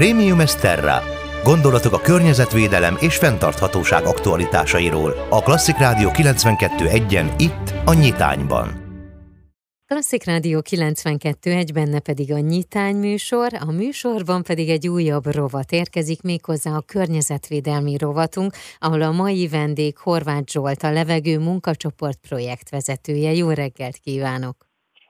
Premium Esterra. Gondolatok a környezetvédelem és fenntarthatóság aktualitásairól. A Klasszik Rádió 92.1-en itt a Nyitányban. Klasszik Rádió 92, egy benne pedig a nyitány műsor, a műsorban pedig egy újabb rovat érkezik méghozzá a környezetvédelmi rovatunk, ahol a mai vendég Horváth Zsolt, a levegő munkacsoport projektvezetője. Jó reggelt kívánok!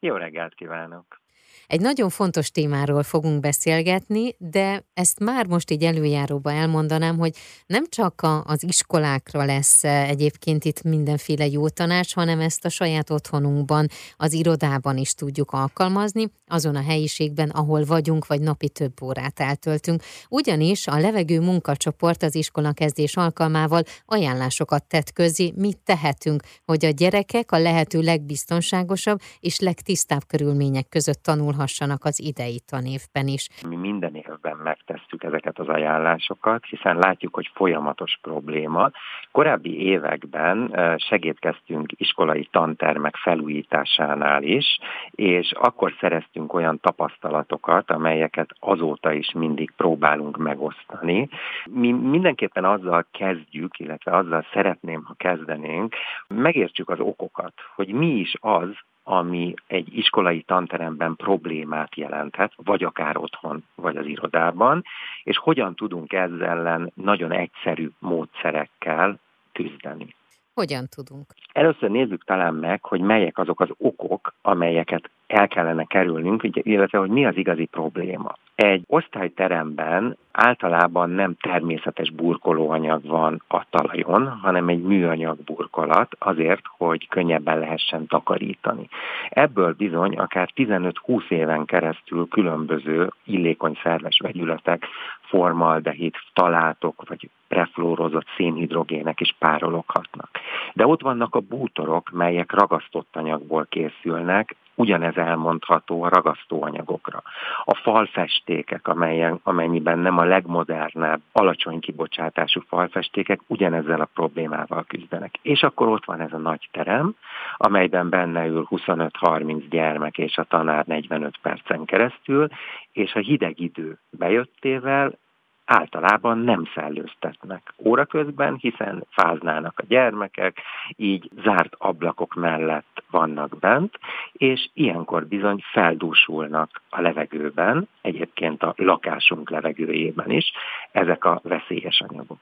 Jó reggelt kívánok! Egy nagyon fontos témáról fogunk beszélgetni, de ezt már most így előjáróba elmondanám, hogy nem csak a, az iskolákra lesz eh, egyébként itt mindenféle jó tanács, hanem ezt a saját otthonunkban, az irodában is tudjuk alkalmazni, azon a helyiségben, ahol vagyunk, vagy napi több órát eltöltünk. Ugyanis a levegő munkacsoport az iskola kezdés alkalmával ajánlásokat tett közé, mit tehetünk, hogy a gyerekek a lehető legbiztonságosabb és legtisztább körülmények között tanul tanulhassanak az idei tanévben is. Mi minden évben megtesszük ezeket az ajánlásokat, hiszen látjuk, hogy folyamatos probléma. Korábbi években segítkeztünk iskolai tantermek felújításánál is, és akkor szereztünk olyan tapasztalatokat, amelyeket azóta is mindig próbálunk megosztani. Mi mindenképpen azzal kezdjük, illetve azzal szeretném, ha kezdenénk, megértsük az okokat, hogy mi is az, ami egy iskolai tanteremben problémát jelenthet, vagy akár otthon, vagy az irodában, és hogyan tudunk ezzel ellen nagyon egyszerű módszerekkel küzdeni. Hogyan tudunk? Először nézzük talán meg, hogy melyek azok az okok, amelyeket el kellene kerülnünk, illetve hogy mi az igazi probléma. Egy osztályteremben általában nem természetes burkolóanyag van a talajon, hanem egy műanyag burkolat azért, hogy könnyebben lehessen takarítani. Ebből bizony akár 15-20 éven keresztül különböző illékony szerves vegyületek, formaldehid, talátok vagy prefluorozott szénhidrogének is párologhatnak. De ott vannak a bútorok, melyek ragasztott anyagból készülnek, ugyanez elmondható a ragasztóanyagokra. A falfestékek, amelyen, amennyiben nem a legmodernebb, alacsony kibocsátású falfestékek, ugyanezzel a problémával küzdenek. És akkor ott van ez a nagy terem, amelyben benne ül 25-30 gyermek és a tanár 45 percen keresztül, és a hideg idő bejöttével általában nem szellőztetnek óra közben, hiszen fáznának a gyermekek, így zárt ablakok mellett vannak bent, és ilyenkor bizony feldúsulnak a levegőben, egyébként a lakásunk levegőjében is, ezek a veszélyes anyagok.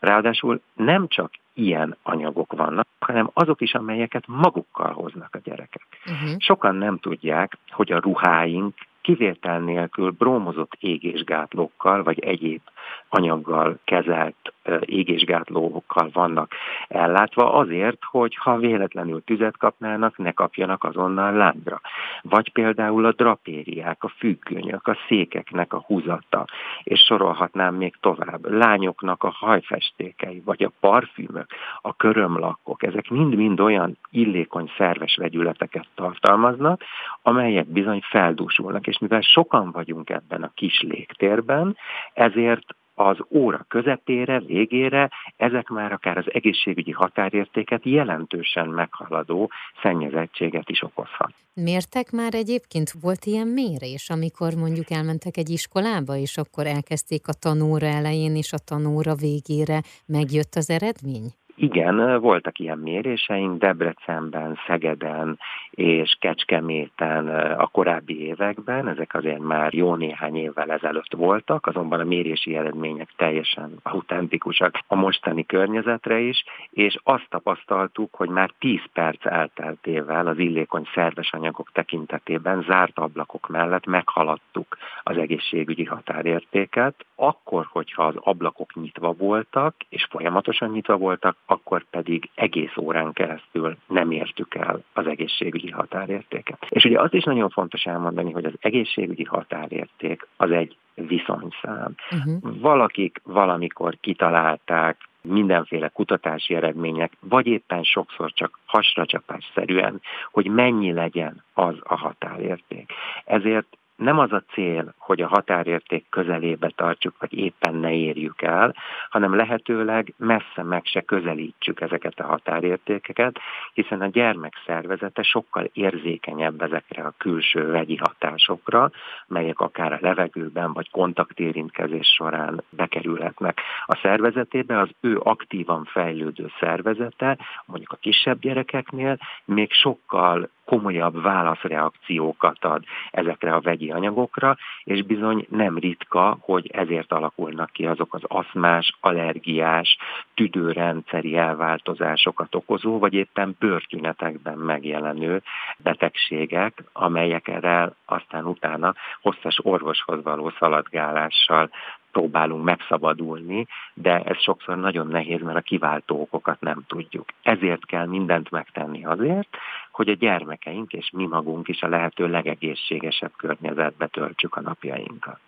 Ráadásul nem csak ilyen anyagok vannak, hanem azok is, amelyeket magukkal hoznak a gyerekek. Uh-huh. Sokan nem tudják, hogy a ruháink kivétel nélkül brómozott égésgátlókkal, vagy egyéb anyaggal kezelt égésgátlókkal vannak ellátva azért, hogy ha véletlenül tüzet kapnának, ne kapjanak azonnal lángra. Vagy például a drapériák, a függönyök, a székeknek a húzata, és sorolhatnám még tovább. Lányoknak a hajfestékei, vagy a parfümök, a körömlakkok, ezek mind-mind olyan illékony szerves vegyületeket tartalmaznak, amelyek bizony feldúsulnak, és mivel sokan vagyunk ebben a kis légtérben, ezért az óra közepére, végére ezek már akár az egészségügyi határértéket jelentősen meghaladó szennyezettséget is okozhat. Mértek már egyébként? Volt ilyen mérés, amikor mondjuk elmentek egy iskolába, és akkor elkezdték a tanóra elején, és a tanóra végére megjött az eredmény? Igen, voltak ilyen méréseink Debrecenben, Szegeden és Kecskeméten a korábbi években, ezek azért már jó néhány évvel ezelőtt voltak, azonban a mérési eredmények teljesen autentikusak a mostani környezetre is, és azt tapasztaltuk, hogy már 10 perc elteltével az illékony szerves anyagok tekintetében zárt ablakok mellett meghaladtuk az egészségügyi határértéket, akkor, hogyha az ablakok nyitva voltak, és folyamatosan nyitva voltak, akkor pedig egész órán keresztül nem értük el az egészségügyi határértéket. És ugye azt is nagyon fontos elmondani, hogy az egészségügyi határérték az egy viszonyszám. Uh-huh. Valakik valamikor kitalálták, mindenféle kutatási eredmények, vagy éppen sokszor csak hasracsapásszerűen, hogy mennyi legyen az a határérték. Ezért nem az a cél, hogy a határérték közelébe tartsuk, vagy éppen ne érjük el, hanem lehetőleg messze meg se közelítsük ezeket a határértékeket, hiszen a gyermek szervezete sokkal érzékenyebb ezekre a külső vegyi hatásokra, melyek akár a levegőben vagy kontaktérintkezés során bekerülhetnek a szervezetébe, az ő aktívan fejlődő szervezete, mondjuk a kisebb gyerekeknél még sokkal komolyabb válaszreakciókat ad ezekre a vegyi anyagokra, és bizony nem ritka, hogy ezért alakulnak ki azok az aszmás, allergiás, tüdőrendszeri elváltozásokat okozó, vagy éppen bőrtünetekben megjelenő betegségek, amelyek erre aztán utána hosszas orvoshoz való szaladgálással próbálunk megszabadulni, de ez sokszor nagyon nehéz, mert a kiváltó okokat nem tudjuk. Ezért kell mindent megtenni azért, hogy a gyermekeink és mi magunk is a lehető legegészségesebb környezetbe töltsük a napjainkat.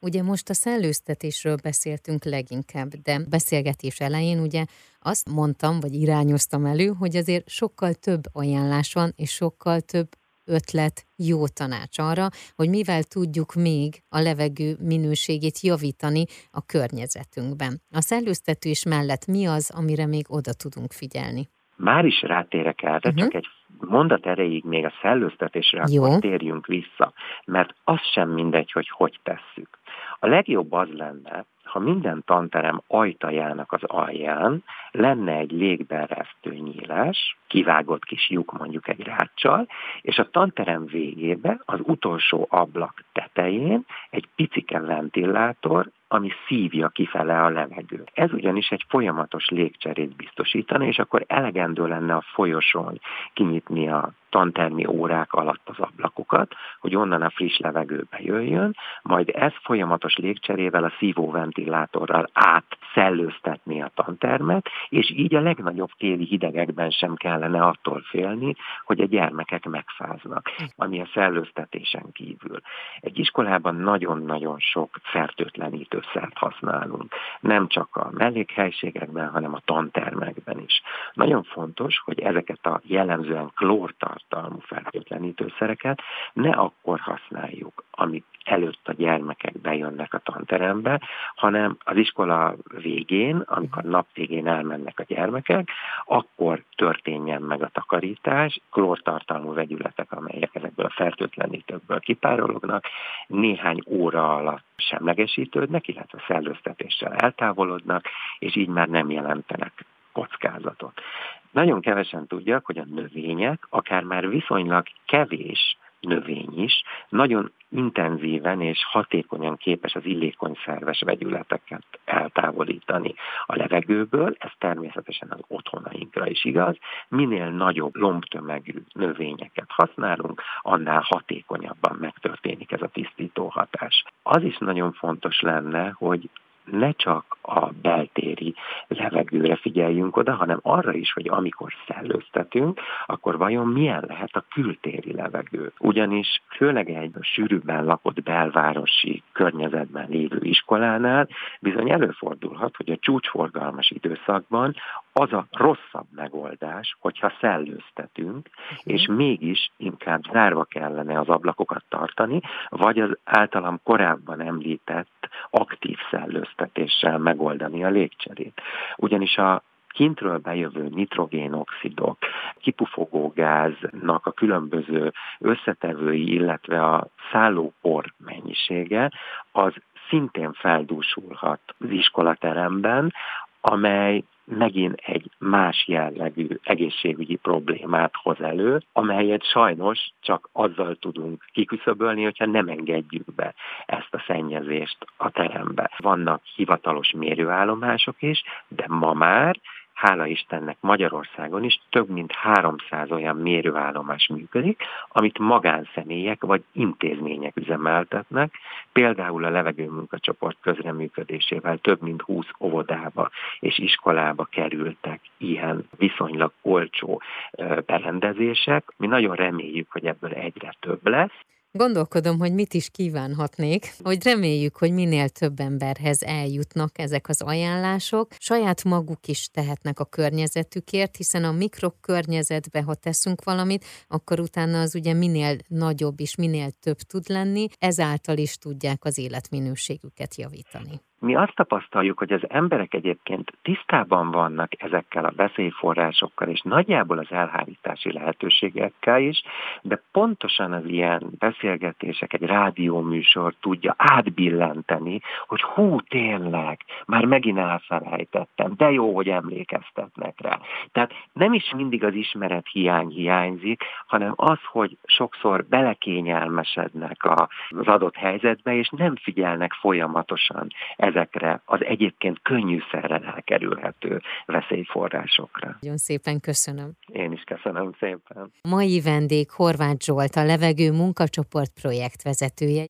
Ugye most a szellőztetésről beszéltünk leginkább, de beszélgetés elején ugye azt mondtam, vagy irányoztam elő, hogy azért sokkal több ajánlás van, és sokkal több ötlet, jó tanács arra, hogy mivel tudjuk még a levegő minőségét javítani a környezetünkben. A szellőztetés mellett mi az, amire még oda tudunk figyelni? Már is rátérek el, de uh-huh. csak egy mondat erejéig még a szellőztetésre Jó. akkor térjünk vissza, mert az sem mindegy, hogy hogy tesszük. A legjobb az lenne, ha minden tanterem ajtajának az alján lenne egy légberesztő nyílás, kivágott kis lyuk mondjuk egy ráccsal, és a tanterem végébe az utolsó ablak tetején egy picike ventilátor, ami szívja kifele a levegőt. Ez ugyanis egy folyamatos légcserét biztosítani, és akkor elegendő lenne a folyosón kinyitni a tantermi órák alatt az ablakokat, hogy onnan a friss levegőbe jöjjön, majd ez folyamatos légcserével a szívóventilátorral átszellőztetni a tantermet, és így a legnagyobb téli hidegekben sem kellene attól félni, hogy a gyermekek megfáznak, ami a szellőztetésen kívül. Egy iskolában nagyon-nagyon sok fertőtlenítőszert használunk, nem csak a mellékhelységekben, hanem a tantermekben is. Nagyon fontos, hogy ezeket a jellemzően klórtart tartalmú fertőtlenítőszereket ne akkor használjuk, amik előtt a gyermekek bejönnek a tanterembe, hanem az iskola végén, amikor nap végén elmennek a gyermekek, akkor történjen meg a takarítás, klórtartalmú vegyületek, amelyek ezekből a fertőtlenítőkből kipárolognak, néhány óra alatt semlegesítődnek, illetve szellőztetéssel eltávolodnak, és így már nem jelentenek kockázatot. Nagyon kevesen tudják, hogy a növények, akár már viszonylag kevés növény is, nagyon intenzíven és hatékonyan képes az illékony szerves vegyületeket eltávolítani a levegőből, ez természetesen az otthonainkra is igaz. Minél nagyobb lombtömegű növényeket használunk, annál hatékonyabban megtörténik ez a tisztító hatás. Az is nagyon fontos lenne, hogy ne csak a beltéri levegőre figyeljünk oda, hanem arra is, hogy amikor szellőztetünk, akkor vajon milyen lehet a kültéri levegő. Ugyanis főleg egy sűrűbben lakott belvárosi környezetben lévő iskolánál bizony előfordulhat, hogy a csúcsforgalmas időszakban az a rosszabb megoldás, hogyha szellőztetünk, uh-huh. és mégis inkább zárva kellene az ablakokat tartani, vagy az általam korábban említett aktív szellőztetéssel megoldani a légcserét. Ugyanis a kintről bejövő nitrogénoxidok, kipufogógáznak a különböző összetevői, illetve a szállópor mennyisége, az szintén feldúsulhat az iskolateremben, amely megint egy más jellegű egészségügyi problémát hoz elő, amelyet sajnos csak azzal tudunk kiküszöbölni, hogyha nem engedjük be ezt a szennyezést a terembe. Vannak hivatalos mérőállomások is, de ma már hála Istennek Magyarországon is több mint 300 olyan mérőállomás működik, amit magánszemélyek vagy intézmények üzemeltetnek, például a levegőmunkacsoport közreműködésével több mint 20 óvodába és iskolába kerültek ilyen viszonylag olcsó berendezések. Mi nagyon reméljük, hogy ebből egyre több lesz, Gondolkodom, hogy mit is kívánhatnék, hogy reméljük, hogy minél több emberhez eljutnak ezek az ajánlások. Saját maguk is tehetnek a környezetükért, hiszen a mikrokörnyezetbe, ha teszünk valamit, akkor utána az ugye minél nagyobb és minél több tud lenni, ezáltal is tudják az életminőségüket javítani. Mi azt tapasztaljuk, hogy az emberek egyébként tisztában vannak ezekkel a veszélyforrásokkal, és nagyjából az elhárítási lehetőségekkel is, de pontosan az ilyen beszélgetések, egy rádióműsor tudja átbillenteni, hogy hú, tényleg, már megint elfelejtettem, de jó, hogy emlékeztetnek rá. Tehát nem is mindig az ismeret hiány hiányzik, hanem az, hogy sokszor belekényelmesednek az adott helyzetbe, és nem figyelnek folyamatosan ezekre az egyébként könnyűszerrel elkerülhető veszélyforrásokra. Nagyon szépen köszönöm. Én is köszönöm szépen. Mai vendég Horváth Zsolt, a Levegő Munkacsoport projektvezetője.